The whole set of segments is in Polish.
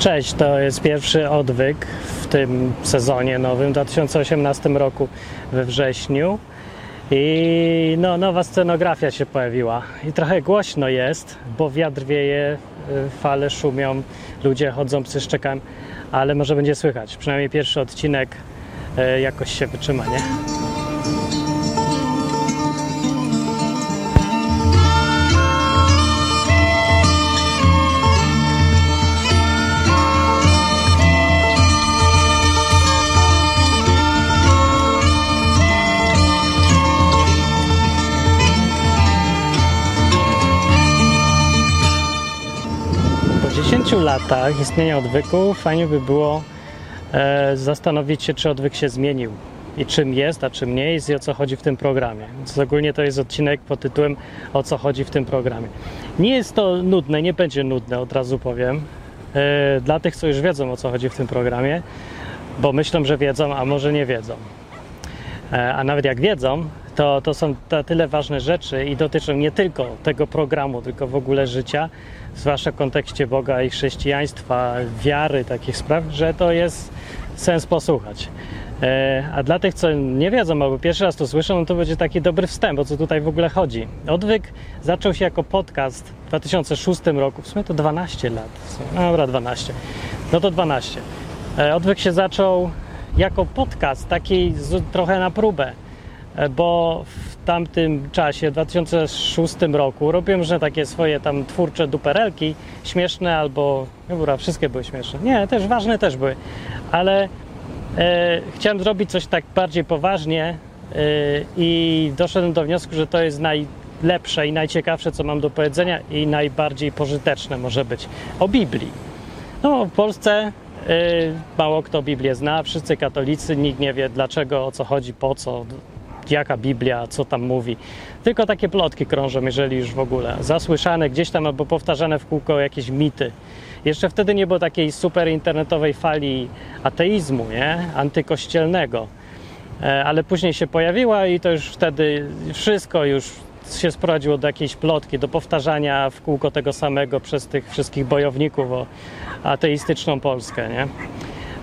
Cześć, to jest pierwszy odwyk w tym sezonie nowym, w 2018 roku we wrześniu. I no, nowa scenografia się pojawiła. I trochę głośno jest, bo wiatr wieje, y, fale szumią, ludzie chodzą, psy szczekają, ale może będzie słychać. Przynajmniej pierwszy odcinek y, jakoś się wytrzyma, nie? Latach istnienia odwyku fajnie by było e, zastanowić się, czy odwyk się zmienił i czym jest, a czym nie jest i o co chodzi w tym programie. Więc ogólnie to jest odcinek pod tytułem O co chodzi w tym programie. Nie jest to nudne, nie będzie nudne, od razu powiem. E, dla tych, co już wiedzą o co chodzi w tym programie, bo myślą, że wiedzą, a może nie wiedzą. E, a nawet jak wiedzą, to, to są tyle ważne rzeczy i dotyczą nie tylko tego programu, tylko w ogóle życia, zwłaszcza w kontekście Boga i chrześcijaństwa, wiary, takich spraw, że to jest sens posłuchać. E, A dla tych, co nie wiedzą albo pierwszy raz to słyszą, no to będzie taki dobry wstęp, o co tutaj w ogóle chodzi. Odwyk zaczął się jako podcast w 2006 roku, w sumie to 12 lat, no dobra, 12, no to 12. E, Odwyk się zaczął jako podcast, taki trochę na próbę, e, bo w tamtym czasie, w 2006 roku, robiłem różne takie swoje tam twórcze duperelki, śmieszne albo, no dobra, wszystkie były śmieszne. Nie, też ważne też były, ale e, chciałem zrobić coś tak bardziej poważnie e, i doszedłem do wniosku, że to jest najlepsze i najciekawsze, co mam do powiedzenia i najbardziej pożyteczne może być o Biblii. No, w Polsce y, mało kto Biblię zna, wszyscy katolicy, nikt nie wie dlaczego, o co chodzi, po co, jaka Biblia, co tam mówi. Tylko takie plotki krążą, jeżeli już w ogóle. Zasłyszane gdzieś tam albo powtarzane w kółko jakieś mity. Jeszcze wtedy nie było takiej super internetowej fali ateizmu, nie? Antykościelnego. E, Ale później się pojawiła i to już wtedy wszystko już się sprowadziło do jakiejś plotki, do powtarzania w kółko tego samego przez tych wszystkich bojowników o ateistyczną Polskę, nie?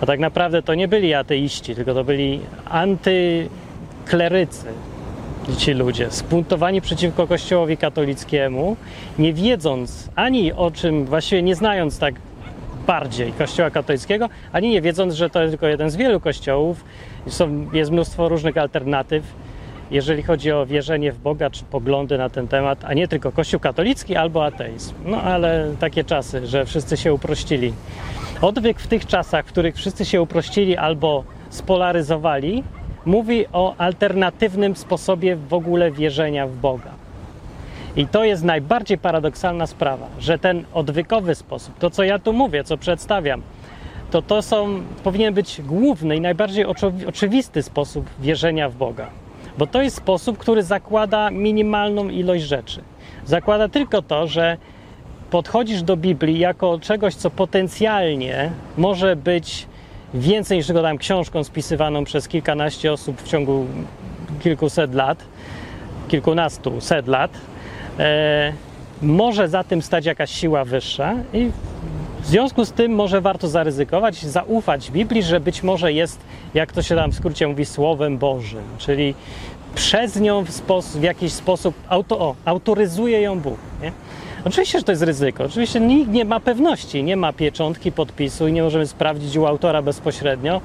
A tak naprawdę to nie byli ateiści, tylko to byli antyklerycy, ci ludzie, spuntowani przeciwko Kościołowi katolickiemu, nie wiedząc ani o czym, właściwie nie znając tak bardziej Kościoła katolickiego, ani nie wiedząc, że to jest tylko jeden z wielu kościołów, są, jest mnóstwo różnych alternatyw, jeżeli chodzi o wierzenie w Boga czy poglądy na ten temat, a nie tylko Kościół katolicki albo ateizm. No ale takie czasy, że wszyscy się uprościli. Odwyk w tych czasach, w których wszyscy się uprościli albo spolaryzowali, mówi o alternatywnym sposobie w ogóle wierzenia w Boga. I to jest najbardziej paradoksalna sprawa, że ten odwykowy sposób, to co ja tu mówię, co przedstawiam, to to są, powinien być główny i najbardziej oczywisty sposób wierzenia w Boga. Bo to jest sposób, który zakłada minimalną ilość rzeczy. Zakłada tylko to, że podchodzisz do Biblii jako czegoś, co potencjalnie może być więcej niż tam książką spisywaną przez kilkanaście osób w ciągu kilkuset lat, kilkunastu set lat. E, może za tym stać jakaś siła wyższa i w związku z tym może warto zaryzykować, zaufać Biblii, że być może jest, jak to się tam w skrócie mówi, Słowem Bożym, czyli przez nią w, w jakiś sposób auto, o, autoryzuje ją Bóg. Nie? Oczywiście, że to jest ryzyko. Oczywiście nikt nie ma pewności, nie ma pieczątki, podpisu i nie możemy sprawdzić u autora bezpośrednio,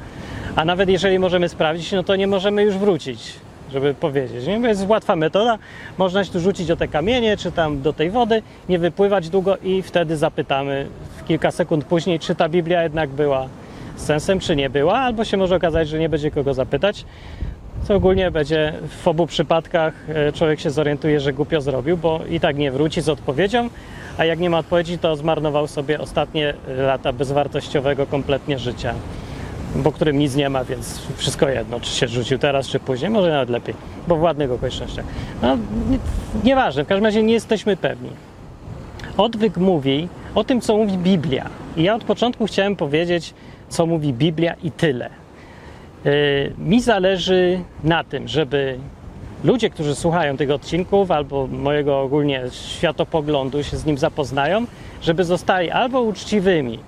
a nawet jeżeli możemy sprawdzić, no to nie możemy już wrócić, żeby powiedzieć. Nie? Jest łatwa metoda, można się tu rzucić o te kamienie, czy tam do tej wody, nie wypływać długo i wtedy zapytamy w kilka sekund później, czy ta Biblia jednak była sensem, czy nie była, albo się może okazać, że nie będzie kogo zapytać, co ogólnie będzie w obu przypadkach e, człowiek się zorientuje, że głupio zrobił, bo i tak nie wróci z odpowiedzią, a jak nie ma odpowiedzi, to zmarnował sobie ostatnie lata bezwartościowego kompletnie życia, bo którym nic nie ma, więc wszystko jedno, czy się rzucił teraz, czy później, może nawet lepiej, bo w ładnych okolicznościach. No, nie, nieważne, w każdym razie nie jesteśmy pewni. Odwyk mówi o tym, co mówi Biblia. I ja od początku chciałem powiedzieć, co mówi Biblia i tyle. Yy, Mi zależy na tym, żeby ludzie, którzy słuchają tych odcinków albo mojego ogólnie światopoglądu się z nim zapoznają, żeby zostali albo uczciwymi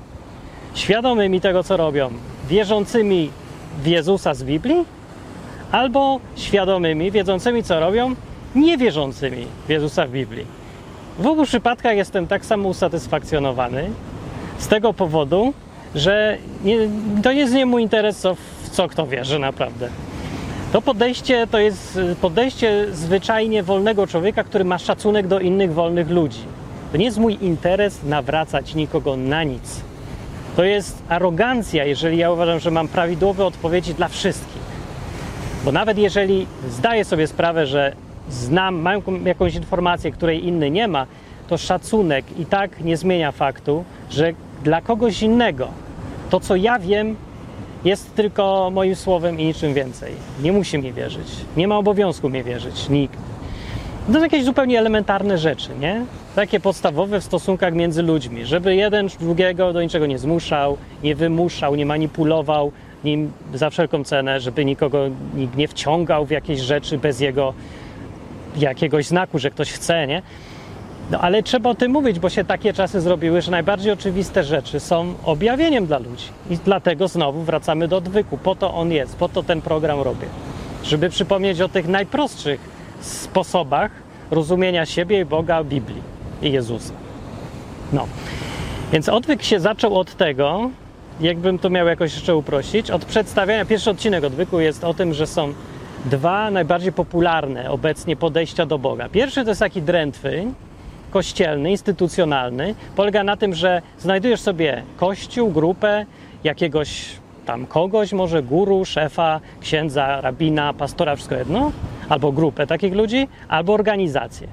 świadomymi tego, co robią, wierzącymi w Jezusa z Biblii, albo świadomymi, wiedzącymi, co robią, niewierzącymi w Jezusa w Biblii. W obu przypadkach jestem tak samo usatysfakcjonowany z tego powodu, że nie, to jest nie mój interes, co, w co kto wierzy naprawdę. To podejście to jest podejście zwyczajnie wolnego człowieka, który ma szacunek do innych wolnych ludzi. To nie jest mój interes nawracać nikogo na nic. To jest arogancja, jeżeli ja uważam, że mam prawidłowe odpowiedzi dla wszystkich. Bo nawet jeżeli zdaję sobie sprawę, że znam, mam jakąś informację, której inny nie ma, to szacunek i tak nie zmienia faktu, że dla kogoś innego to, co ja wiem, jest tylko moim słowem i niczym więcej. Nie musi mi wierzyć. Nie ma obowiązku mi wierzyć. Nikt. To są jakieś zupełnie elementarne rzeczy, nie? Takie podstawowe w stosunkach między ludźmi, żeby jeden drugiego do niczego nie zmuszał, nie wymuszał, nie manipulował nim za wszelką cenę, żeby nikogo nikt nie wciągał w jakieś rzeczy bez jego jakiegoś znaku, że ktoś chce, nie? No ale trzeba o tym mówić, bo się takie czasy zrobiły, że najbardziej oczywiste rzeczy są objawieniem dla ludzi. I dlatego znowu wracamy do odwyku. Po to on jest, po to ten program robię. Żeby przypomnieć o tych najprostszych sposobach rozumienia siebie i Boga, Biblii i Jezusa. No. Więc odwyk się zaczął od tego, jakbym to miał jakoś jeszcze uprościć, od przedstawiania. Pierwszy odcinek odwyku jest o tym, że są dwa najbardziej popularne obecnie podejścia do Boga. Pierwszy to jest taki drętwy, kościelny, instytucjonalny. Polega na tym, że znajdujesz sobie kościół, grupę jakiegoś tam kogoś, może guru, szefa, księdza, rabina, pastora, wszystko jedno, albo grupę takich ludzi, albo organizację.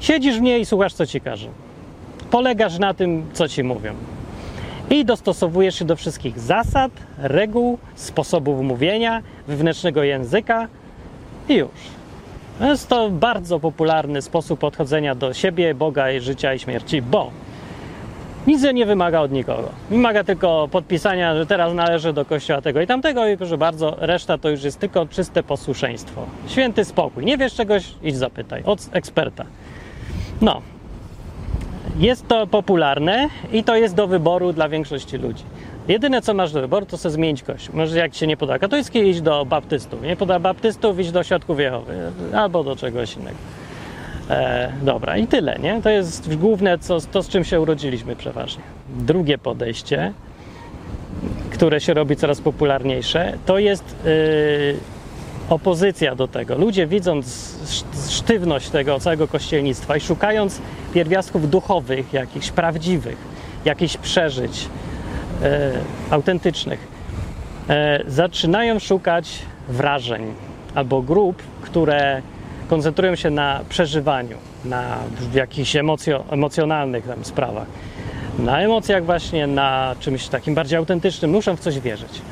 Siedzisz w niej i słuchasz, co ci każą. Polegasz na tym, co ci mówią. I dostosowujesz się do wszystkich zasad, reguł, sposobów mówienia, wewnętrznego języka i już. Jest to bardzo popularny sposób podchodzenia do siebie, Boga i życia i śmierci, bo nic nie wymaga od nikogo. Wymaga tylko podpisania, że teraz należy do kościoła tego i tamtego i proszę bardzo, reszta to już jest tylko czyste posłuszeństwo. Święty spokój. Nie wiesz czegoś? Idź zapytaj. Od eksperta. No. Jest to popularne i to jest do wyboru dla większości ludzi. Jedyne, co masz do wyboru, to sobie zmienić kościół. Może jak ci się nie podoba katolicki, iść do baptystów. Nie podoba baptystów, iść do środków Jehowy. Albo do czegoś innego. E, dobra, i tyle, nie? To jest główne, co, to z czym się urodziliśmy przeważnie. Drugie podejście, które się robi coraz popularniejsze, to jest yy, opozycja do tego. Ludzie widząc sztywność tego całego kościelnictwa i szukając pierwiastków duchowych, jakichś prawdziwych, jakichś przeżyć autentycznych, yy, zaczynają szukać wrażeń albo grup, które koncentrują się na przeżywaniu, na jakichś emocjo, emocjonalnych tam sprawach, na emocjach właśnie, na czymś takim bardziej autentycznym, muszą w coś wierzyć.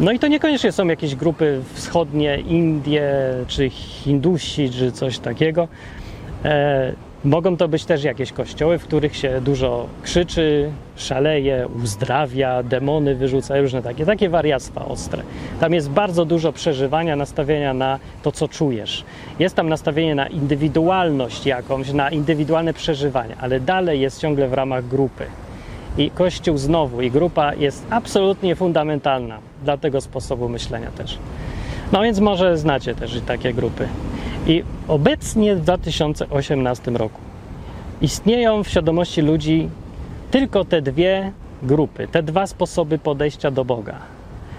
No i to niekoniecznie są jakieś grupy wschodnie, Indie, czy Hindusi, czy coś takiego. Mogą to być też jakieś kościoły, w których się dużo krzyczy, szaleje, uzdrawia, demony wyrzuca, różne takie, takie wariactwa ostre. Tam jest bardzo dużo przeżywania, nastawienia na to, co czujesz. Jest tam nastawienie na indywidualność jakąś, na indywidualne przeżywania, ale dalej jest ciągle w ramach grupy. I Kościół znowu i grupa jest absolutnie fundamentalna dla tego sposobu myślenia też. No więc może znacie też takie grupy. I obecnie w 2018 roku istnieją w świadomości ludzi tylko te dwie grupy, te dwa sposoby podejścia do Boga.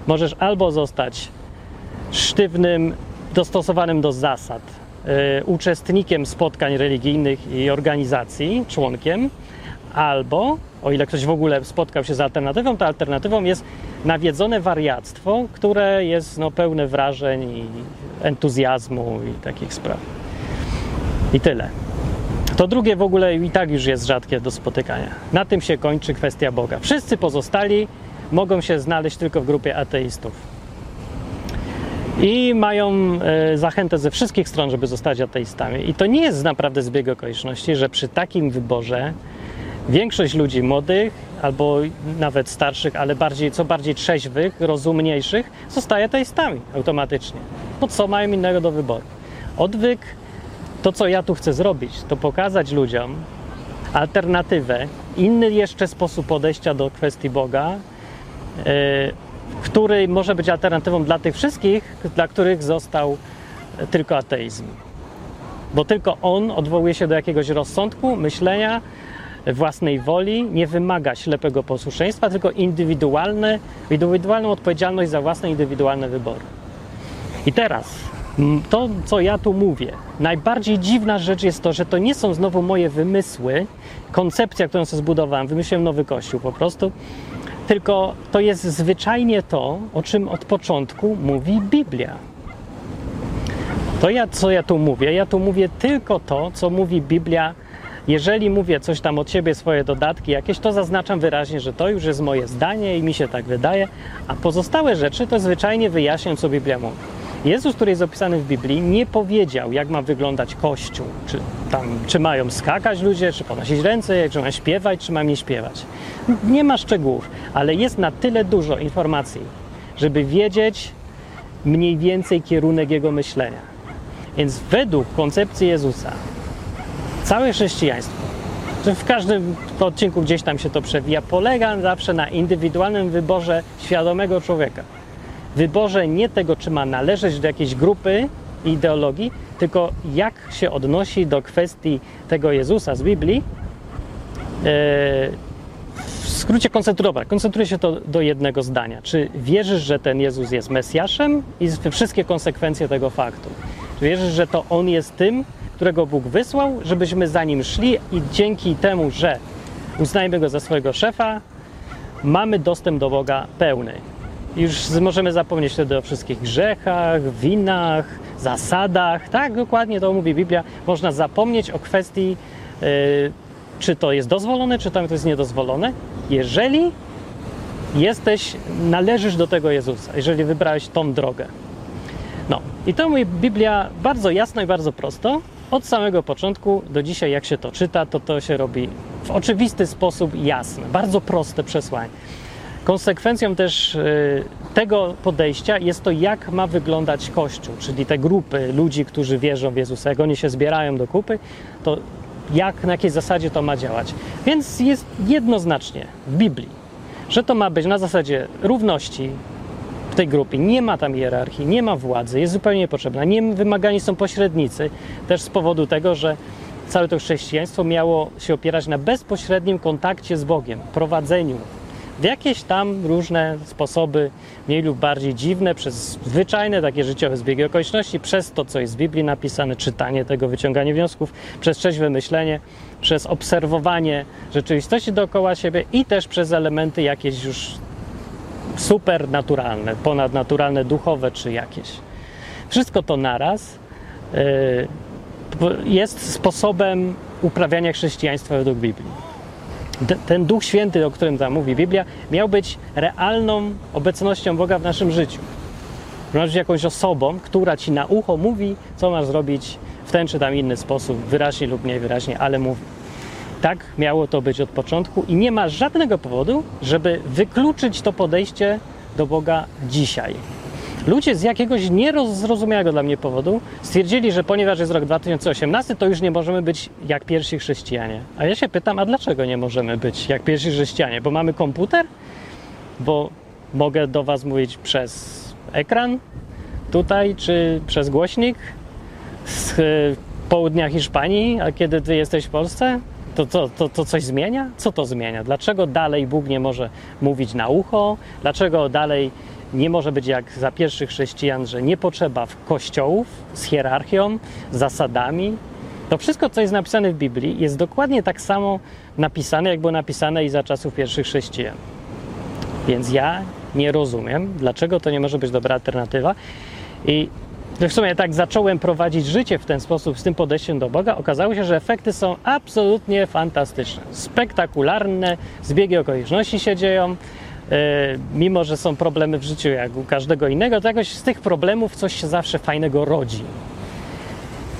Możesz albo zostać sztywnym, dostosowanym do zasad, y, uczestnikiem spotkań religijnych i organizacji, członkiem, albo, o ile ktoś w ogóle spotkał się z alternatywą, to alternatywą jest nawiedzone wariactwo, które jest no, pełne wrażeń i entuzjazmu i takich spraw. I tyle. To drugie w ogóle i tak już jest rzadkie do spotykania. Na tym się kończy kwestia Boga. Wszyscy pozostali mogą się znaleźć tylko w grupie ateistów. I mają e, zachętę ze wszystkich stron, żeby zostać ateistami. I to nie jest naprawdę zbieg okoliczności, że przy takim wyborze większość ludzi młodych albo nawet starszych, ale bardziej, co bardziej trzeźwych, rozumniejszych, zostaje ateistami automatycznie. No co mają innego do wyboru? Odwyk, to co ja tu chcę zrobić, to pokazać ludziom alternatywę inny jeszcze sposób podejścia do kwestii Boga, yy, który może być alternatywą dla tych wszystkich, dla których został tylko ateizm. Bo tylko on odwołuje się do jakiegoś rozsądku, myślenia, własnej woli, nie wymaga ślepego posłuszeństwa, tylko indywidualne, indywidualną odpowiedzialność za własne indywidualne wybory. I teraz to, co ja tu mówię, najbardziej dziwna rzecz jest to, że to nie są znowu moje wymysły, koncepcja, którą sobie zbudowałem, wymyśliłem nowy kościół po prostu, tylko to jest zwyczajnie to, o czym od początku mówi Biblia. To ja, co ja tu mówię, ja tu mówię tylko to, co mówi Biblia. Jeżeli mówię coś tam od siebie, swoje dodatki jakieś, to zaznaczam wyraźnie, że to już jest moje zdanie i mi się tak wydaje, a pozostałe rzeczy to zwyczajnie wyjaśniam, co Biblia mówi. Jezus, który jest opisany w Biblii, nie powiedział, jak ma wyglądać Kościół. Czy, tam, czy mają skakać ludzie, czy podnosić ręce, czy ma śpiewać, czy ma nie śpiewać. Nie ma szczegółów, ale jest na tyle dużo informacji, żeby wiedzieć mniej więcej kierunek jego myślenia. Więc według koncepcji Jezusa, całe chrześcijaństwo, w każdym odcinku gdzieś tam się to przewija, polega zawsze na indywidualnym wyborze świadomego człowieka wyborze nie tego, czy ma należeć do jakiejś grupy ideologii, tylko jak się odnosi do kwestii tego Jezusa z Biblii. E, w skrócie koncentrować. Koncentruje się to do jednego zdania. Czy wierzysz, że ten Jezus jest Mesjaszem i wszystkie konsekwencje tego faktu? Czy wierzysz, że to On jest tym, którego Bóg wysłał, żebyśmy za Nim szli i dzięki temu, że uznajmy Go za swojego szefa, mamy dostęp do Boga pełny. Już możemy zapomnieć wtedy o wszystkich grzechach, winach, zasadach. Tak, dokładnie to mówi Biblia. Można zapomnieć o kwestii, yy, czy to jest dozwolone, czy tam to jest niedozwolone, jeżeli jesteś, należysz do tego Jezusa, jeżeli wybrałeś tą drogę. No, i to mówi Biblia bardzo jasno i bardzo prosto. Od samego początku do dzisiaj, jak się to czyta, to to się robi w oczywisty sposób jasne. Bardzo proste przesłanie. Konsekwencją też y, tego podejścia jest to, jak ma wyglądać Kościół, czyli te grupy ludzi, którzy wierzą w Jezusa. Jak oni się zbierają do kupy, to jak, na jakiej zasadzie to ma działać. Więc jest jednoznacznie w Biblii, że to ma być na zasadzie równości w tej grupie. Nie ma tam hierarchii, nie ma władzy, jest zupełnie niepotrzebna. Nie wymagani są pośrednicy, też z powodu tego, że całe to chrześcijaństwo miało się opierać na bezpośrednim kontakcie z Bogiem, prowadzeniu w jakieś tam różne sposoby, mniej lub bardziej dziwne, przez zwyczajne takie życiowe zbiegi okoliczności, przez to, co jest w Biblii napisane, czytanie tego, wyciąganie wniosków, przez trzeźwe myślenie, przez obserwowanie rzeczywistości dookoła siebie i też przez elementy jakieś już supernaturalne, ponadnaturalne, duchowe czy jakieś. Wszystko to naraz yy, jest sposobem uprawiania chrześcijaństwa według Biblii ten Duch Święty, o którym tam mówi Biblia, miał być realną obecnością Boga w naszym życiu. Masz być jakąś osobą, która ci na ucho mówi, co masz zrobić w ten czy tam inny sposób, wyraźnie lub mniej wyraźnie, ale mówi. Tak miało to być od początku i nie ma żadnego powodu, żeby wykluczyć to podejście do Boga dzisiaj. Ludzie z jakiegoś nierozrozumiałego dla mnie powodu stwierdzili, że ponieważ jest rok 2018, to już nie możemy być jak pierwsi chrześcijanie. A ja się pytam, a dlaczego nie możemy być jak pierwsi chrześcijanie? Bo mamy komputer? Bo mogę do Was mówić przez ekran tutaj, czy przez głośnik z y, południa Hiszpanii, a kiedy Ty jesteś w Polsce? To, to, to, to coś zmienia? Co to zmienia? Dlaczego dalej Bóg nie może mówić na ucho? Dlaczego dalej nie może być jak za pierwszych chrześcijan, że nie potrzeba kościołów z hierarchią, zasadami. To wszystko, co jest napisane w Biblii, jest dokładnie tak samo napisane, jak było napisane i za czasów pierwszych chrześcijan. Więc ja nie rozumiem, dlaczego to nie może być dobra alternatywa. I w sumie tak zacząłem prowadzić życie w ten sposób, z tym podejściem do Boga, okazało się, że efekty są absolutnie fantastyczne. Spektakularne, zbiegi okoliczności się dzieją, E, mimo że są problemy w życiu jak u każdego innego, to jakoś z tych problemów coś się zawsze fajnego rodzi.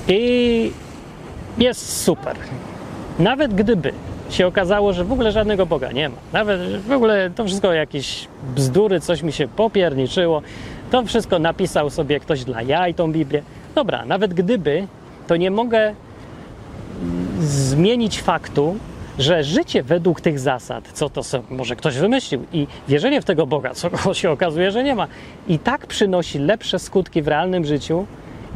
I jest super. Nawet gdyby się okazało, że w ogóle żadnego Boga nie ma, nawet w ogóle to wszystko jakieś bzdury, coś mi się popierniczyło, to wszystko napisał sobie ktoś dla jaj tą Biblię. Dobra, nawet gdyby, to nie mogę zmienić faktu, że życie według tych zasad, co to są, może ktoś wymyślił, i wierzenie w tego Boga, co się okazuje, że nie ma, i tak przynosi lepsze skutki w realnym życiu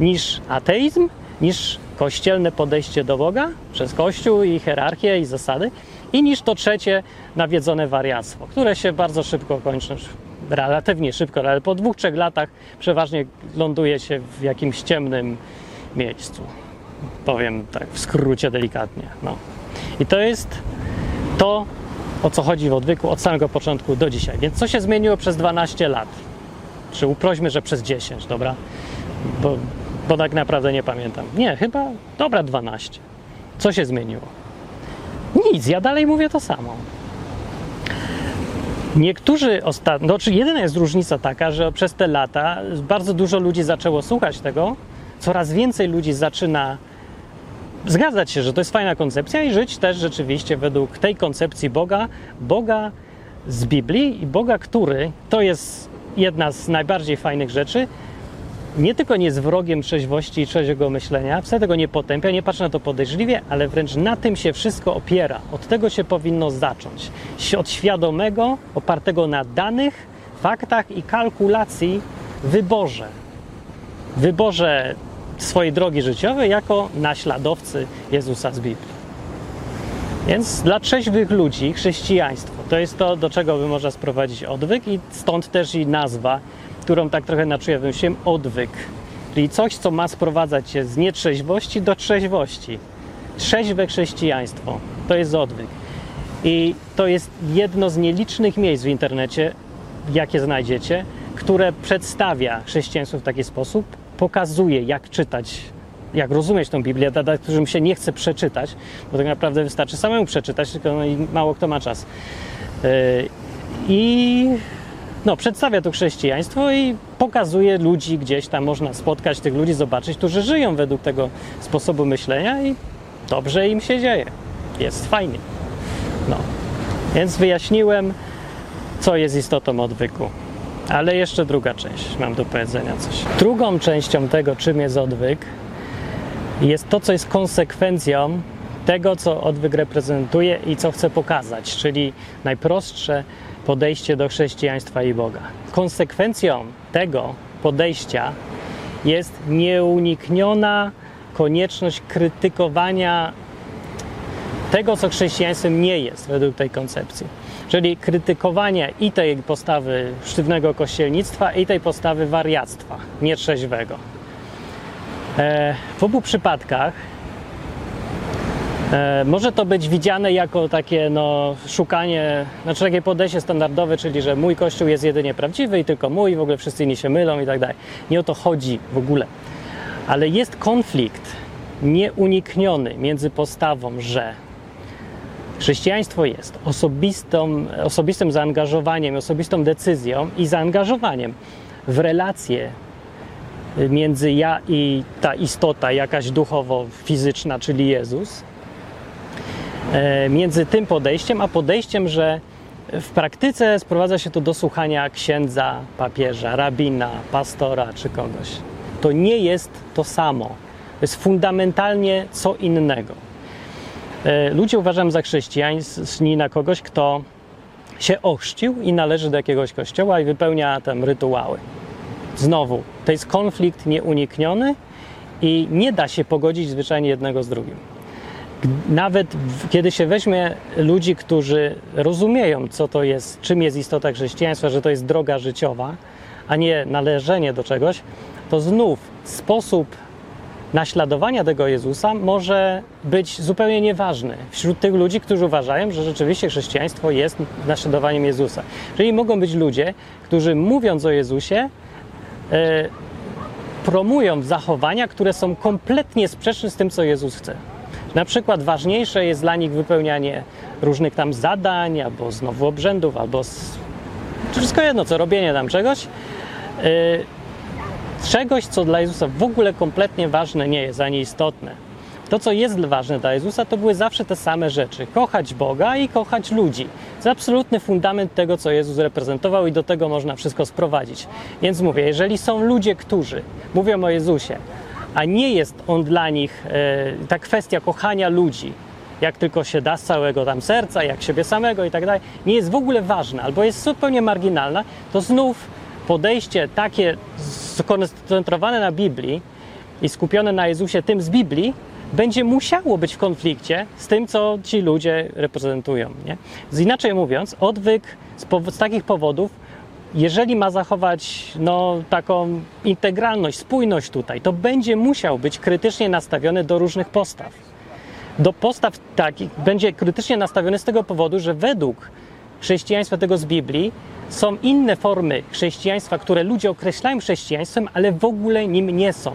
niż ateizm, niż kościelne podejście do Boga przez Kościół i hierarchię i zasady, i niż to trzecie nawiedzone wariactwo, które się bardzo szybko kończy, relatywnie szybko, ale po dwóch, trzech latach przeważnie ląduje się w jakimś ciemnym miejscu. Powiem tak w skrócie delikatnie. No. I to jest to, o co chodzi w odwyku od samego początku do dzisiaj. Więc co się zmieniło przez 12 lat? Czy uprośmy, że przez 10, dobra? Bo, bo tak naprawdę nie pamiętam. Nie, chyba dobra 12. Co się zmieniło? Nic, ja dalej mówię to samo. Niektórzy ostatnio, no, czy jedyna jest różnica taka, że przez te lata bardzo dużo ludzi zaczęło słuchać tego, coraz więcej ludzi zaczyna zgadzać się, że to jest fajna koncepcja i żyć też rzeczywiście według tej koncepcji Boga, Boga z Biblii i Boga, który to jest jedna z najbardziej fajnych rzeczy, nie tylko nie jest wrogiem trzeźwości i trzeźwego myślenia, wcale tego nie potępia, nie patrzy na to podejrzliwie, ale wręcz na tym się wszystko opiera. Od tego się powinno zacząć. Od świadomego, opartego na danych, faktach i kalkulacji wyborze. Wyborze swojej drogi życiowej jako naśladowcy Jezusa z Biblii. Więc dla trzeźwych ludzi chrześcijaństwo to jest to, do czego by można sprowadzić odwyk i stąd też i nazwa którą tak trochę na czuję wymyśliłem, odwyk. Czyli coś, co ma sprowadzać się z nietrzeźwości do trzeźwości. Trzeźwe chrześcijaństwo to jest odwyk. I to jest jedno z nielicznych miejsc w internecie, jakie znajdziecie, które przedstawia chrześcijaństwo w taki sposób, pokazuje, jak czytać, jak rozumieć tą Biblię, dla którym się nie chce przeczytać, bo tak naprawdę wystarczy samemu przeczytać, tylko no mało kto ma czas. Yy, I no, przedstawia to chrześcijaństwo i pokazuje ludzi gdzieś tam, można spotkać tych ludzi, zobaczyć, którzy żyją według tego sposobu myślenia i dobrze im się dzieje. Jest fajnie. No. Więc wyjaśniłem, co jest istotą odwyku. Ale jeszcze druga część, mam do powiedzenia coś. Drugą częścią tego, czym jest odwyk, jest to, co jest konsekwencją tego, co odwyk reprezentuje i co chce pokazać, czyli najprostsze podejście do chrześcijaństwa i Boga. Konsekwencją tego podejścia jest nieunikniona konieczność krytykowania tego, co chrześcijaństwem nie jest według tej koncepcji. Czyli krytykowania i tej postawy sztywnego kościelnictwa, i tej postawy wariactwa nietrzeźwego. E, w obu przypadkach może to być widziane jako takie no, szukanie, znaczy takie podejście standardowe, czyli że mój kościół jest jedynie prawdziwy i tylko mój, w ogóle wszyscy inni się mylą i tak dalej. Nie o to chodzi w ogóle. Ale jest konflikt nieunikniony między postawą, że chrześcijaństwo jest osobistą, osobistym zaangażowaniem, osobistą decyzją i zaangażowaniem w relacje między ja i ta istota, jakaś duchowo-fizyczna, czyli Jezus, E, między tym podejściem, a podejściem, że w praktyce sprowadza się to do słuchania księdza, papieża, rabina, pastora czy kogoś. To nie jest to samo. To jest fundamentalnie co innego. E, ludzie uważają za chrześcijańszni na kogoś, kto się ochrzcił i należy do jakiegoś kościoła i wypełnia tam rytuały. Znowu, to jest konflikt nieunikniony i nie da się pogodzić zwyczajnie jednego z drugim nawet kiedy się weźmie ludzi, którzy rozumieją, co to jest, czym jest istota chrześcijaństwa, że to jest droga życiowa, a nie należenie do czegoś, to znów sposób naśladowania tego Jezusa może być zupełnie nieważny wśród tych ludzi, którzy uważają, że rzeczywiście chrześcijaństwo jest naśladowaniem Jezusa. Czyli mogą być ludzie, którzy mówiąc o Jezusie, e, promują zachowania, które są kompletnie sprzeczne z tym, co Jezus chce. Na przykład ważniejsze jest dla nich wypełnianie różnych tam zadań, albo znowu obrzędów, albo z... wszystko jedno, co robienie tam czegoś. Yy, czegoś, co dla Jezusa w ogóle kompletnie ważne nie jest, ani istotne. To, co jest ważne dla Jezusa, to były zawsze te same rzeczy. Kochać Boga i kochać ludzi. To jest absolutny fundament tego, co Jezus reprezentował i do tego można wszystko sprowadzić. Więc mówię, jeżeli są ludzie, którzy mówią o Jezusie, a nie jest on dla nich, e, ta kwestia kochania ludzi, jak tylko się da z całego tam serca, jak siebie samego i tak dalej, nie jest w ogóle ważna albo jest zupełnie marginalna, to znów podejście takie skoncentrowane na Biblii i skupione na Jezusie tym z Biblii będzie musiało być w konflikcie z tym, co ci ludzie reprezentują. Nie? Inaczej mówiąc, odwyk z, z takich powodów, jeżeli ma zachować no, taką integralność, spójność tutaj, to będzie musiał być krytycznie nastawiony do różnych postaw. Do postaw takich będzie krytycznie nastawiony z tego powodu, że według chrześcijaństwa tego z Biblii są inne formy chrześcijaństwa, które ludzie określają chrześcijaństwem, ale w ogóle nim nie są.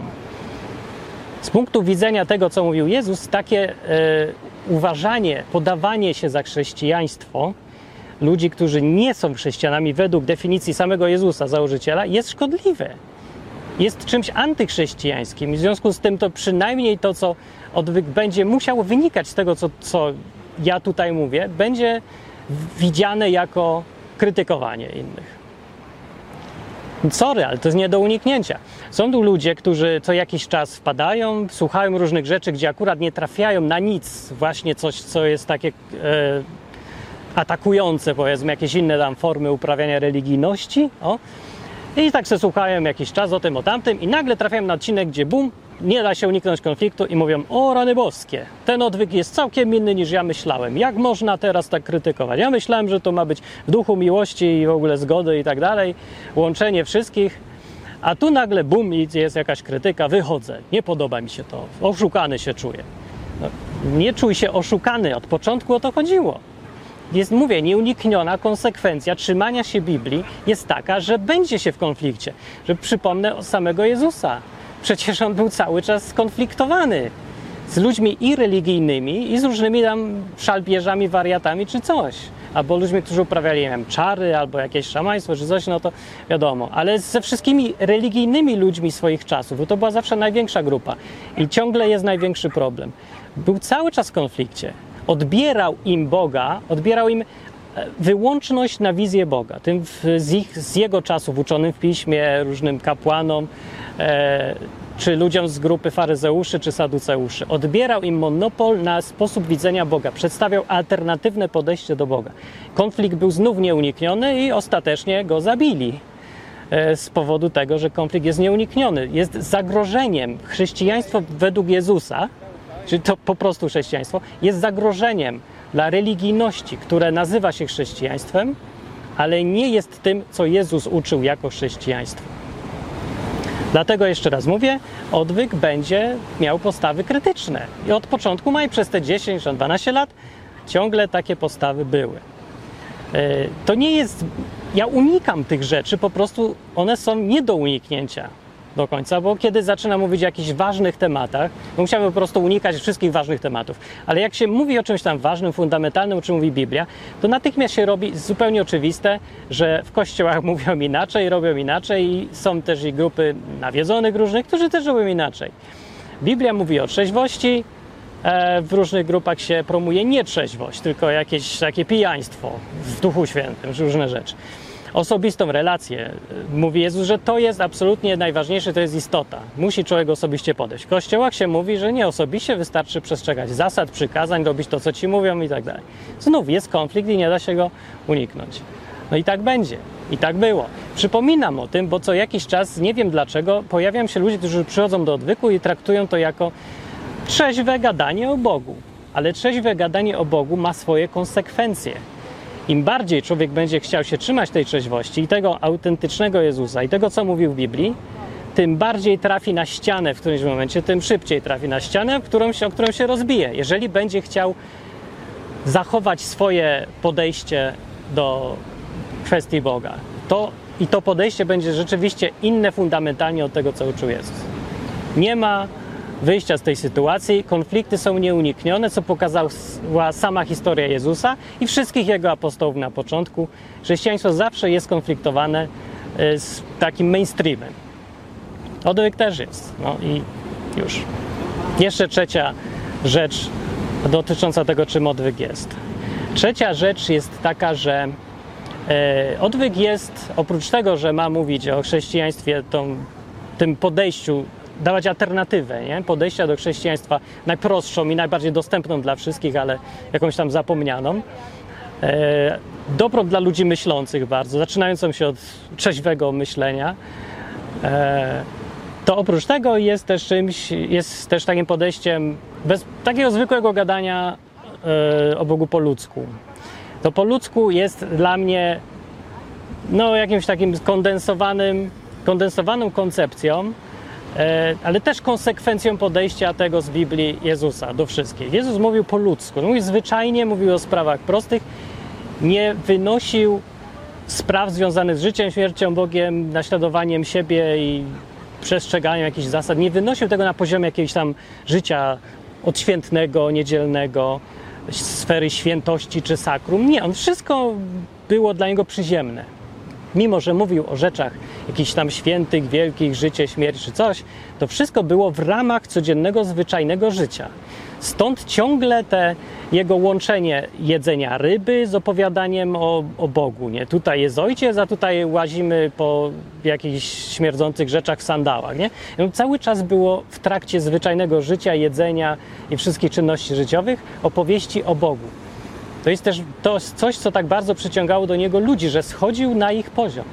Z punktu widzenia tego, co mówił Jezus, takie e, uważanie, podawanie się za chrześcijaństwo ludzi, którzy nie są chrześcijanami według definicji samego Jezusa, założyciela, jest szkodliwe. Jest czymś antychrześcijańskim. W związku z tym to przynajmniej to, co odwyk będzie musiało wynikać z tego, co, co ja tutaj mówię, będzie widziane jako krytykowanie innych. Sorry, ale to jest nie do uniknięcia. Są tu ludzie, którzy co jakiś czas wpadają, słuchają różnych rzeczy, gdzie akurat nie trafiają na nic, właśnie coś, co jest takie e, atakujące, powiedzmy, jakieś inne tam formy uprawiania religijności. O. I tak się słuchają jakiś czas o tym, o tamtym, i nagle trafiają na odcinek, gdzie bum, nie da się uniknąć konfliktu i mówią: O rany boskie, ten odwyk jest całkiem inny niż ja myślałem. Jak można teraz tak krytykować? Ja myślałem, że to ma być w duchu miłości i w ogóle zgody i tak dalej, łączenie wszystkich. A tu nagle bum jest jakaś krytyka, wychodzę, nie podoba mi się to, oszukany się czuję. No, nie czuj się oszukany, od początku o to chodziło. Jest, mówię, nieunikniona konsekwencja trzymania się Biblii jest taka, że będzie się w konflikcie. Że przypomnę o samego Jezusa. Przecież on był cały czas skonfliktowany z ludźmi i religijnymi, i z różnymi tam szalbierzami, wariatami czy coś. Albo ludźmi, którzy uprawiali nie wiem, czary, albo jakieś szamaństwo, czy coś, no to wiadomo. Ale ze wszystkimi religijnymi ludźmi swoich czasów, bo to była zawsze największa grupa i ciągle jest największy problem. Był cały czas w konflikcie. Odbierał im Boga, odbierał im e, wyłączność na wizję Boga. Tym z, ich, z jego czasów uczonym w piśmie, różnym kapłanom, e, czy ludziom z grupy faryzeuszy czy saduceuszy. Odbierał im monopol na sposób widzenia Boga, przedstawiał alternatywne podejście do Boga. Konflikt był znów nieunikniony i ostatecznie go zabili e, z powodu tego, że konflikt jest nieunikniony. Jest zagrożeniem. Chrześcijaństwo według Jezusa, czyli to po prostu chrześcijaństwo, jest zagrożeniem dla religijności, które nazywa się chrześcijaństwem, ale nie jest tym, co Jezus uczył jako chrześcijaństwo. Dlatego jeszcze raz mówię, odwyk będzie miał postawy krytyczne. I od początku ma i przez te 10 12 lat ciągle takie postawy były. E, to nie jest. Ja unikam tych rzeczy, po prostu one są nie do uniknięcia do końca, bo kiedy zaczynam mówić o jakichś ważnych tematach, to musiałbym po prostu unikać wszystkich ważnych tematów. Ale jak się mówi o czymś tam ważnym, fundamentalnym, o czym mówi Biblia, to natychmiast się robi zupełnie oczywiste, że w kościołach mówią inaczej, robią inaczej i są też i grupy nawiedzonych różnych, którzy też robią inaczej. Biblia mówi o trzeźwości, e, w różnych grupach się promuje nie trzeźwość, tylko jakieś takie pijaństwo w Duchu Świętym, różne rzeczy osobistą relację. Mówi Jezus, że to jest absolutnie najważniejsze, to jest istota. Musi człowiek osobiście podejść. W kościołach się mówi, że nie osobiście, wystarczy przestrzegać zasad, przykazań, robić to, co ci mówią i tak dalej. Znów jest konflikt i nie da się go uniknąć. No i tak będzie. I tak było. Przypominam o tym, bo co jakiś czas, nie wiem dlaczego, pojawiają się ludzie, którzy przychodzą do odwyku i traktują to jako trzeźwe gadanie o Bogu. Ale trzeźwe gadanie o Bogu ma swoje konsekwencje. Im bardziej człowiek będzie chciał się trzymać tej trzeźwości i tego autentycznego Jezusa i tego, co mówił w Biblii, tym bardziej trafi na ścianę w którymś momencie, tym szybciej trafi na ścianę, którą się, o którą się rozbije. Jeżeli będzie chciał zachować swoje podejście do kwestii Boga, to i to podejście będzie rzeczywiście inne fundamentalnie od tego, co uczył Jezus. Nie ma wyjścia z tej sytuacji. Konflikty są nieuniknione, co pokazała sama historia Jezusa i wszystkich jego apostołów na początku. Chrześcijaństwo zawsze jest konfliktowane e, z takim mainstreamem. Odwyk też jest. No i już. Jeszcze trzecia rzecz dotycząca tego, czym odwyk jest. Trzecia rzecz jest taka, że e, odwyk jest, oprócz tego, że ma mówić o chrześcijaństwie, tą, tym podejściu dawać alternatywę, nie? podejścia do chrześcijaństwa najprostszą i najbardziej dostępną dla wszystkich, ale jakąś tam zapomnianą. E, dobrą dla ludzi myślących bardzo, zaczynającą się od trzeźwego myślenia. E, to oprócz tego jest też czymś, jest też takim podejściem bez takiego zwykłego gadania e, o Bogu po ludzku. To po ludzku jest dla mnie no, jakimś takim kondensowanym, kondensowaną koncepcją, ale też konsekwencją podejścia tego z Biblii Jezusa do wszystkich. Jezus mówił po ludzku, mówił zwyczajnie, mówił o sprawach prostych, nie wynosił spraw związanych z życiem, śmiercią, Bogiem, naśladowaniem siebie i przestrzeganiem jakichś zasad. Nie wynosił tego na poziomie jakiegoś tam życia odświętnego, niedzielnego, sfery świętości czy sakrum. Nie, on wszystko było dla niego przyziemne. Mimo, że mówił o rzeczach jakichś tam świętych, wielkich, życie, śmierć czy coś, to wszystko było w ramach codziennego, zwyczajnego życia. Stąd ciągle te jego łączenie jedzenia ryby z opowiadaniem o, o Bogu. Nie? Tutaj jest ojciec, a tutaj łazimy po jakichś śmierdzących rzeczach w sandałach. Nie? Cały czas było w trakcie zwyczajnego życia, jedzenia i wszystkich czynności życiowych opowieści o Bogu. To jest też to coś, co tak bardzo przyciągało do niego ludzi, że schodził na ich poziom.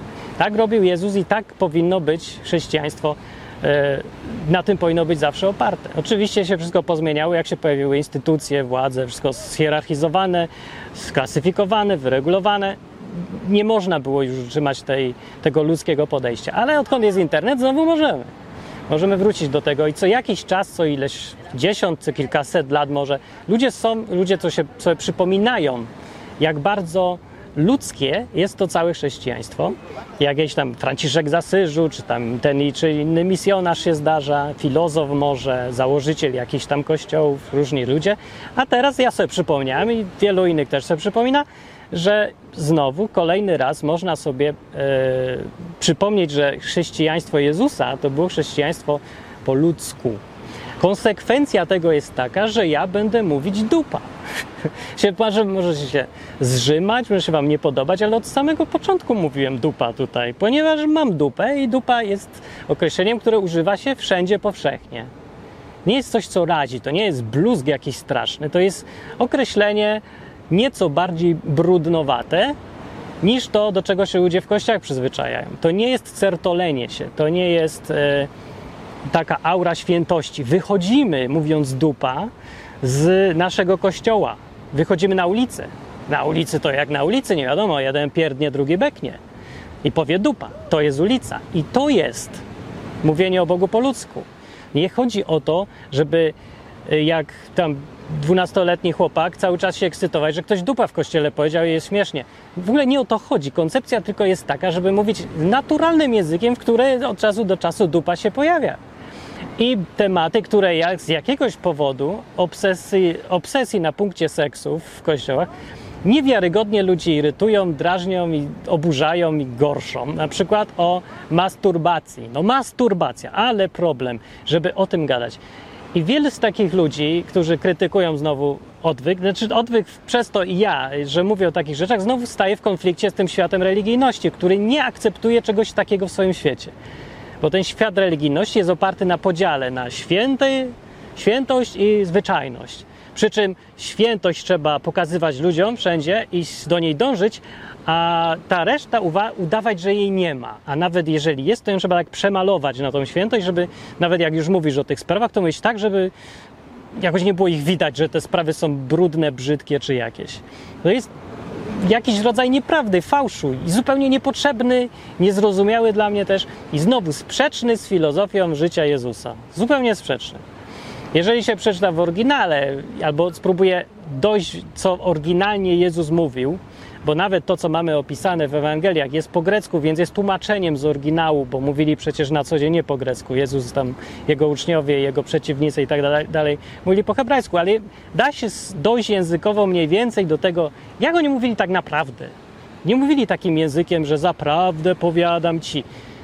Tak robił Jezus i tak powinno być chrześcijaństwo E, na tym powinno być zawsze oparte. Oczywiście się wszystko pozmieniało, jak się pojawiły instytucje, władze, wszystko schierarchizowane, sklasyfikowane, wyregulowane. Nie można było już utrzymać tej, tego ludzkiego podejścia. Ale odkąd jest internet, znowu możemy. Możemy wrócić do tego i co jakiś czas, co ileś dziesiąt, co kilkaset lat może, ludzie są, ludzie co się sobie przypominają, jak bardzo ludzkie jest to całe chrześcijaństwo. Jakieś tam Franciszek z czy tam ten czy inny misjonarz się zdarza, filozof może, założyciel jakichś tam kościołów, różni ludzie. A teraz ja sobie przypomniałem i wielu innych też sobie przypomina, że znowu kolejny raz można sobie e, przypomnieć, że chrześcijaństwo Jezusa to było chrześcijaństwo po ludzku. Konsekwencja tego jest taka, że ja będę mówić dupa się, może, może się zrzymać, może się Wam nie podobać, ale od samego początku mówiłem dupa tutaj, ponieważ mam dupę i dupa jest określeniem, które używa się wszędzie powszechnie. Nie jest coś, co radzi, to nie jest bluzg jakiś straszny, to jest określenie nieco bardziej brudnowate niż to, do czego się ludzie w kościach przyzwyczajają. To nie jest certolenie się, to nie jest e, taka aura świętości. Wychodzimy, mówiąc dupa, z naszego kościoła. Wychodzimy na ulicę. Na ulicy to jak na ulicy, nie wiadomo, jeden pierdnie, drugi beknie. I powie dupa. To jest ulica. I to jest mówienie o Bogu po ludzku. Nie chodzi o to, żeby y, jak tam dwunastoletni chłopak cały czas się ekscytować, że ktoś dupa w kościele powiedział i jest śmiesznie. W ogóle nie o to chodzi. Koncepcja tylko jest taka, żeby mówić naturalnym językiem, w którym od czasu do czasu dupa się pojawia i tematy, które jak z jakiegoś powodu obsesji, obsesji na punkcie seksu w kościołach niewiarygodnie ludzi irytują, drażnią i oburzają i gorszą. Na przykład o masturbacji. No masturbacja, ale problem, żeby o tym gadać. I wiele z takich ludzi, którzy krytykują znowu odwyk, znaczy odwyk przez to i ja, że mówię o takich rzeczach, znowu staje w konflikcie z tym światem religijności, który nie akceptuje czegoś takiego w swoim świecie. Bo ten świat religijności jest oparty na podziale na święty, świętość i zwyczajność. Przy czym świętość trzeba pokazywać ludziom wszędzie i do niej dążyć, a ta reszta udawać, że jej nie ma. A nawet jeżeli jest, to ją trzeba tak przemalować na tą świętość, żeby nawet jak już mówisz o tych sprawach, to mówić tak, żeby jakoś nie było ich widać, że te sprawy są brudne, brzydkie czy jakieś. To jest jakiś rodzaj nieprawdy, fałszu i zupełnie niepotrzebny, niezrozumiały dla mnie też i znowu sprzeczny z filozofią życia Jezusa. Zupełnie sprzeczny. Jeżeli się przeczyta w oryginale albo spróbuje dojść, co oryginalnie Jezus mówił, bo nawet to, co mamy opisane w Ewangeliach, jest po grecku, więc jest tłumaczeniem z oryginału, bo mówili przecież na co dzień nie po grecku. Jezus tam, jego uczniowie, jego przeciwnicy i tak dalej, mówili po hebrajsku, ale da się dojść językowo mniej więcej do tego, jak oni mówili tak naprawdę. Nie mówili takim językiem, że zaprawdę powiadam ci.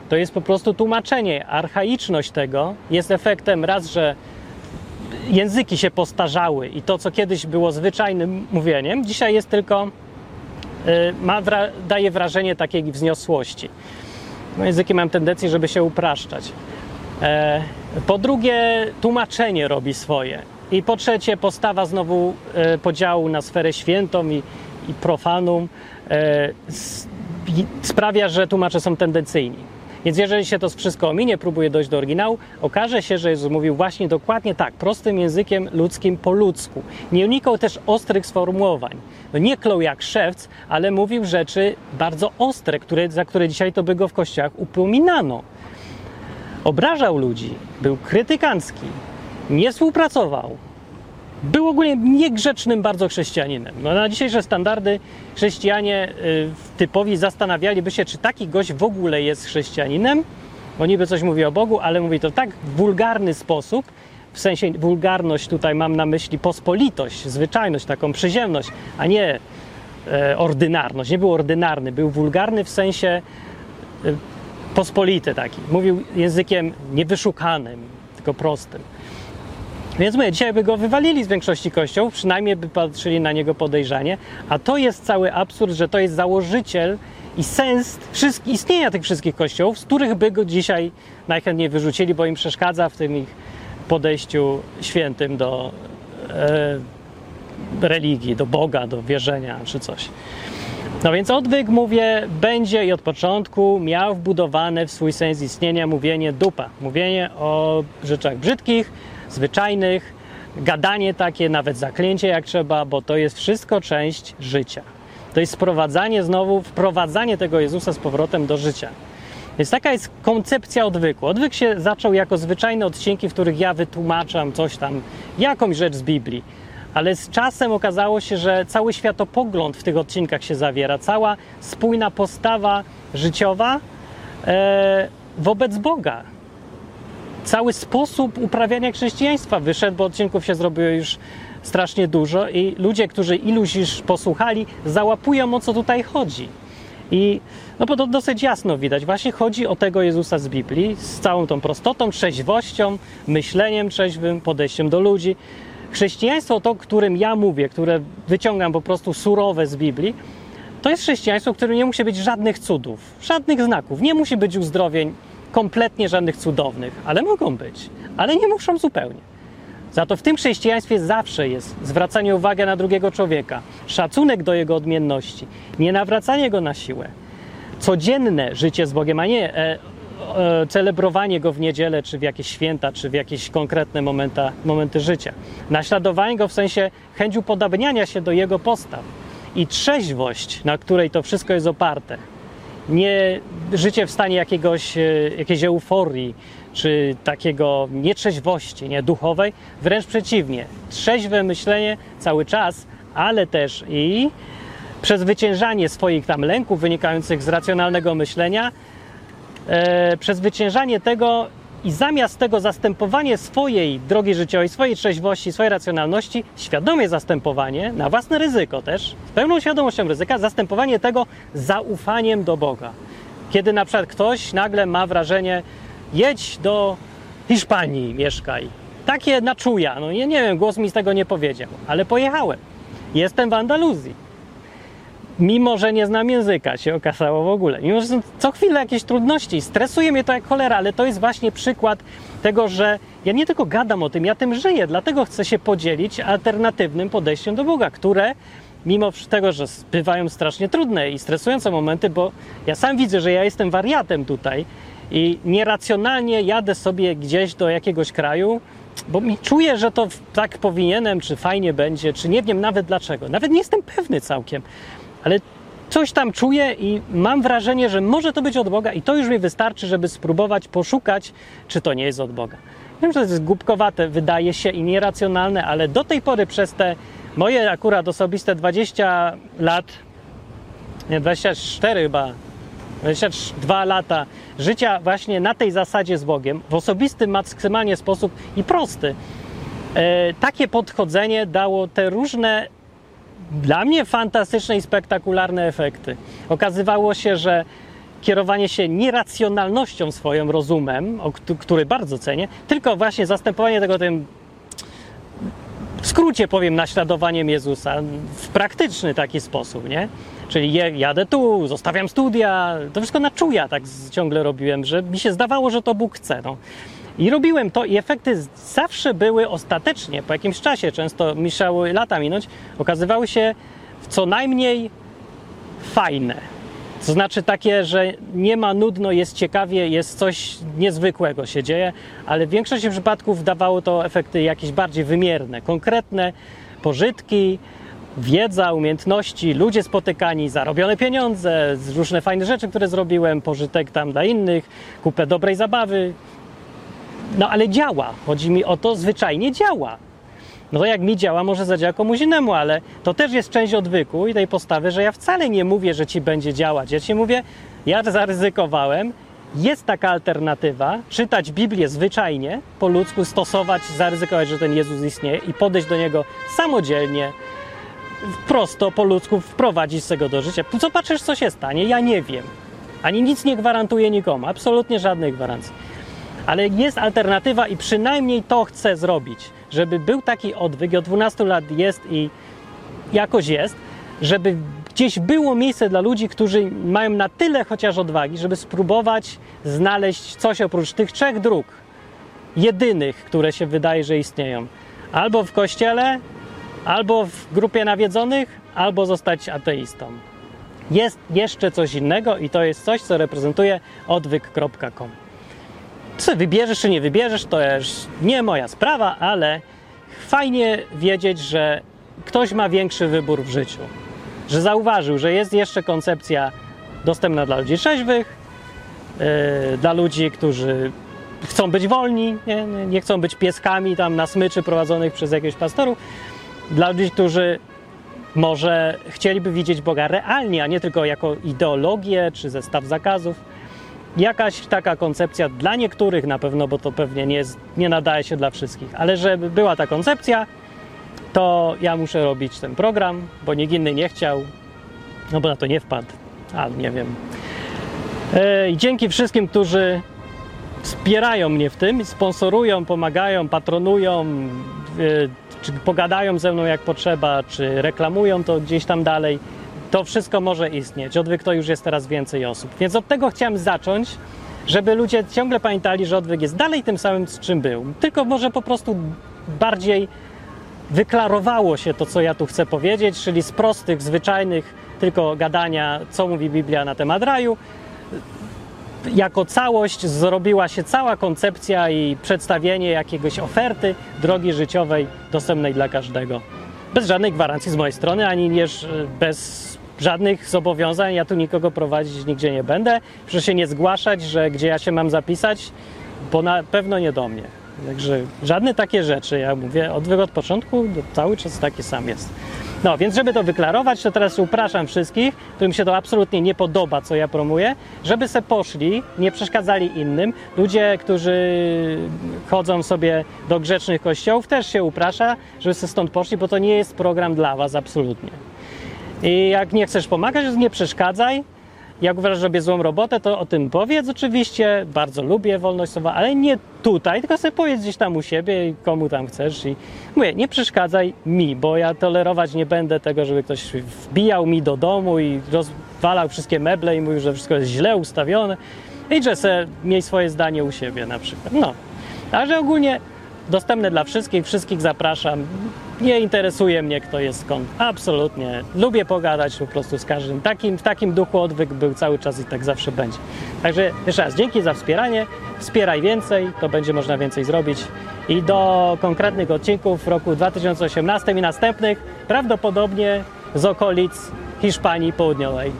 To jest po prostu tłumaczenie. Archaiczność tego jest efektem raz, że języki się postarzały i to, co kiedyś było zwyczajnym mówieniem, dzisiaj jest tylko ma, daje wrażenie takiej wzniosłości. No, języki mają tendencję, żeby się upraszczać. E, Po drugie, tłumaczenie robi swoje. I po trzecie, postawa znowu e, podziału na sferę świętą i, i profanum e, sprawia, że tłumacze są tendencyjni. Więc jeżeli się to wszystko ominie, próbuje dojść do oryginału, okaże się, że Jezus mówił właśnie dokładnie tak, prostym językiem ludzkim po ludzku. Nie unikał też ostrych sformułowań. No nie klął jak szewc, ale mówił rzeczy bardzo ostre, które, za które dzisiaj to by go w kościołach upominano. Obrażał ludzi, był krytykancki, nie współpracował, był ogólnie niegrzecznym bardzo chrześcijaninem. No, na dzisiejsze standardy chrześcijanie y, typowi zastanawialiby się, czy taki gość w ogóle jest chrześcijaninem, bo niby coś mówi o Bogu, ale mówi to w tak wulgarny sposób, w sensie wulgarność tutaj mam na myśli pospolitość, zwyczajność, taką przyziemność, a nie e, ordynarność. Nie był ordynarny, był wulgarny w sensie e, pospolity taki. Mówił językiem niewyszukanym, tylko prostym. Więc mówię, dzisiaj by go wywalili z większości kościołów, przynajmniej by patrzyli na niego podejrzanie, a to jest cały absurd, że to jest założyciel i sens wszystkich, istnienia tych wszystkich kościołów, z których by go dzisiaj najchętniej wyrzucili, bo im przeszkadza w tym ich podejściu świętym do e, religii, do Boga, do wierzenia czy coś. No więc odwyk, mówię, będzie i od początku miał wbudowane w swój sens istnienia mówienie dupa. Mówienie o rzeczach brzydkich, zwyczajnych, gadanie takie, nawet zaklęcie jak trzeba, bo to jest wszystko część życia. To jest sprowadzanie znowu, wprowadzanie tego Jezusa z powrotem do życia. Więc taka jest koncepcja odwyku. Odwyk się zaczął jako zwyczajne odcinki, w których ja wytłumaczam coś tam, jakąś rzecz z Biblii. Ale z czasem okazało się, że cały światopogląd w tych odcinkach się zawiera, cała spójna postawa życiowa e, wobec Boga. Cały sposób uprawiania chrześcijaństwa wyszedł, bo odcinków się zrobiło już strasznie dużo i ludzie, którzy iluś już posłuchali, załapują o co tutaj chodzi. I no bo to dosyć jasno widać. Właśnie chodzi o tego Jezusa z Biblii z całą tą prostotą, trzeźwością, myśleniem trzeźwym, podejściem do ludzi. Chrześcijaństwo, to, którym ja mówię, które wyciągam po prostu surowe z Biblii, to jest chrześcijaństwo, w którym nie musi być żadnych cudów, żadnych znaków, nie musi być uzdrowień, kompletnie żadnych cudownych, ale mogą być, ale nie muszą zupełnie. Za to w tym chrześcijaństwie zawsze jest zwracanie uwagi na drugiego człowieka, szacunek do jego odmienności, nie nawracanie go na siłę, codzienne życie z Bogiem, a nie e, e, celebrowanie go w niedzielę, czy w jakieś święta, czy w jakieś konkretne momenta, momenty życia. Naśladowanie go w sensie chęć upodabniania się do jego postaw i trzeźwość, na której to wszystko jest oparte. Nie życie w stanie jakiegoś, e, jakiejś euforii, czy takiego nietrzeźwości, nie duchowej, wręcz przeciwnie. Trzeźwe myślenie cały czas, ale też i przezwyciężanie swoich tam lęków wynikających z racjonalnego myślenia, e, przezwyciężanie tego i zamiast tego zastępowanie swojej drogi życiowej, swojej trzeźwości, swojej racjonalności, świadomie zastępowanie, na własne ryzyko też, z pełną świadomością ryzyka, zastępowanie tego zaufaniem do Boga. Kiedy na przykład ktoś nagle ma wrażenie, jedź do Hiszpanii, mieszkaj. Takie na czuja. No nie, nie wiem, głos mi z tego nie powiedział, ale pojechałem. Jestem w Andaluzji. Mimo, że nie znam języka, się okazało w ogóle. Mimo, że są co chwilę jakieś trudności. Stresuje mnie to jak cholera, ale to jest właśnie przykład tego, że ja nie tylko gadam o tym, ja tym żyję. Dlatego chcę się podzielić alternatywnym podejściem do Boga, które mimo tego, że bywają strasznie trudne i stresujące momenty, bo ja sam widzę, że ja jestem wariatem tutaj i nieracjonalnie jadę sobie gdzieś do jakiegoś kraju, bo mi czuję, że to tak powinienem, czy fajnie będzie, czy nie wiem nawet dlaczego. Nawet nie jestem pewny całkiem, ale coś tam czuję i mam wrażenie, że może to być od Boga i to już mi wystarczy, żeby spróbować poszukać, czy to nie jest od Boga. Wiem, że to jest głupkowate, wydaje się i nieracjonalne, ale do tej pory przez te moje akurat osobiste 20 lat, nie 24 chyba, 22 lata życia właśnie na tej zasadzie z Bogiem, w osobisty, maksymalnie sposób i prosty. E, takie podchodzenie dało te różne, dla mnie fantastyczne i spektakularne efekty. Okazywało się, że kierowanie się nieracjonalnością swoim rozumem, który bardzo cenię, tylko właśnie zastępowanie tego tym w skrócie powiem, naśladowaniem Jezusa w praktyczny taki sposób, nie? Czyli jadę tu, zostawiam studia, to wszystko na czuja tak ciągle robiłem, że mi się zdawało, że to Bóg chce. No. I robiłem to i efekty zawsze były ostatecznie, po jakimś czasie, często musiały lata minąć, okazywały się co najmniej fajne. To znaczy takie, że nie ma nudno, jest ciekawie, jest coś niezwykłego się dzieje, ale w większości przypadków dawało to efekty jakieś bardziej wymierne, konkretne pożytki, wiedza, umiejętności, ludzie spotykani, zarobione pieniądze, różne fajne rzeczy, które zrobiłem, pożytek tam dla innych, kupę dobrej zabawy. No ale działa. Chodzi mi o to, zwyczajnie działa. No to jak mi działa, może zadziała komuś innemu, ale to też jest część odwyku i tej postawy, że ja wcale nie mówię, że ci będzie działać. Ja ci mówię, ja zaryzykowałem, jest taka alternatywa, czytać Biblię zwyczajnie, po ludzku, stosować, zaryzykować, że ten Jezus istnieje i podejść do Niego samodzielnie, prosto, po ludzku, wprowadzić z tego do życia. Zobaczysz, co się stanie, ja nie wiem. Ani nic nie gwarantuje nikomu, absolutnie żadnej gwarancji. Ale jest alternatywa i przynajmniej to chcę zrobić, żeby był taki odwyk, od 12 lat jest i jakoś jest, żeby gdzieś było miejsce dla ludzi, którzy mają na tyle chociaż odwagi, żeby spróbować znaleźć coś oprócz tych trzech dróg, jedynych, które się wydaje, że istnieją. Albo w kościele, albo w grupie nawiedzonych, albo zostać ateistą. Jest jeszcze coś innego i to jest coś, co reprezentuje odwyk.com. Co wybierzesz czy nie wybierzesz, to jest nie moja sprawa, ale fajnie wiedzieć, że ktoś ma większy wybór w życiu. Że zauważył, że jest jeszcze koncepcja dostępna dla ludzi trzeźwych, yy, dla ludzi, którzy chcą być wolni, nie, nie chcą być pieskami tam na smyczy prowadzonych przez jakiegoś pastorów, dla ludzi, którzy może chcieliby widzieć Boga realnie, a nie tylko jako ideologię czy zestaw zakazów jakaś taka koncepcja dla niektórych na pewno, bo to pewnie nie, nie nadaje się dla wszystkich, ale żeby była ta koncepcja, to ja muszę robić ten program, bo nikt inny nie chciał, no bo na to nie wpadł, ale nie wiem. E, I dzięki wszystkim, którzy wspierają mnie w tym, sponsorują, pomagają, patronują, e, czy pogadają ze mną jak potrzeba, czy reklamują to gdzieś tam dalej to wszystko może istnieć. Odwyk to już jest teraz więcej osób. Więc od tego chciałem zacząć, żeby ludzie ciągle pamiętali, że odwyk jest dalej tym samym, z czym był. Tylko może po prostu bardziej wyklarowało się to, co ja tu chcę powiedzieć, czyli z prostych, zwyczajnych tylko gadania, co mówi Biblia na temat raju, jako całość zrobiła się cała koncepcja i przedstawienie jakiegoś oferty drogi życiowej dostępnej dla każdego. Bez żadnej gwarancji z mojej strony, ani bez żadnych zobowiązań, ja tu nikogo prowadzić nigdzie nie będę. Proszę się nie zgłaszać, że gdzie ja się mam zapisać, bo na pewno nie do mnie. Także żadne takie rzeczy, ja mówię, od, od początku cały czas taki sam jest. No, więc żeby to wyklarować, to teraz upraszam wszystkich, którym się to absolutnie nie podoba, co ja promuję, żeby se poszli, nie przeszkadzali innym. Ludzie, którzy chodzą sobie do grzecznych kościołów, też się uprasza, żeby se stąd poszli, bo to nie jest program dla was absolutnie. I jak nie chcesz pomagać, nie przeszkadzaj. Jak uważasz, że robię złą robotę, to o tym powiedz oczywiście. Bardzo lubię wolność słowa, ale nie tutaj, tylko sobie powiedz gdzieś tam u siebie i komu tam chcesz. I mówię, nie przeszkadzaj mi, bo ja tolerować nie będę tego, żeby ktoś wbijał mi do domu i rozwalał wszystkie meble i mówił, że wszystko jest źle ustawione. I że se miej swoje zdanie u siebie na przykład. No, ale ogólnie dostępne dla wszystkich, wszystkich zapraszam. Nie interesuje mnie, kto jest skąd. Absolutnie. Lubię pogadać po prostu z każdym. Takim, w takim duchu odwyk był cały czas i tak zawsze będzie. Także jeszcze raz, dzięki za wspieranie. Wspieraj więcej, to będzie można więcej zrobić. I do konkretnych odcinków w roku 2018 i następnych, prawdopodobnie z okolic Hiszpanii Południowej.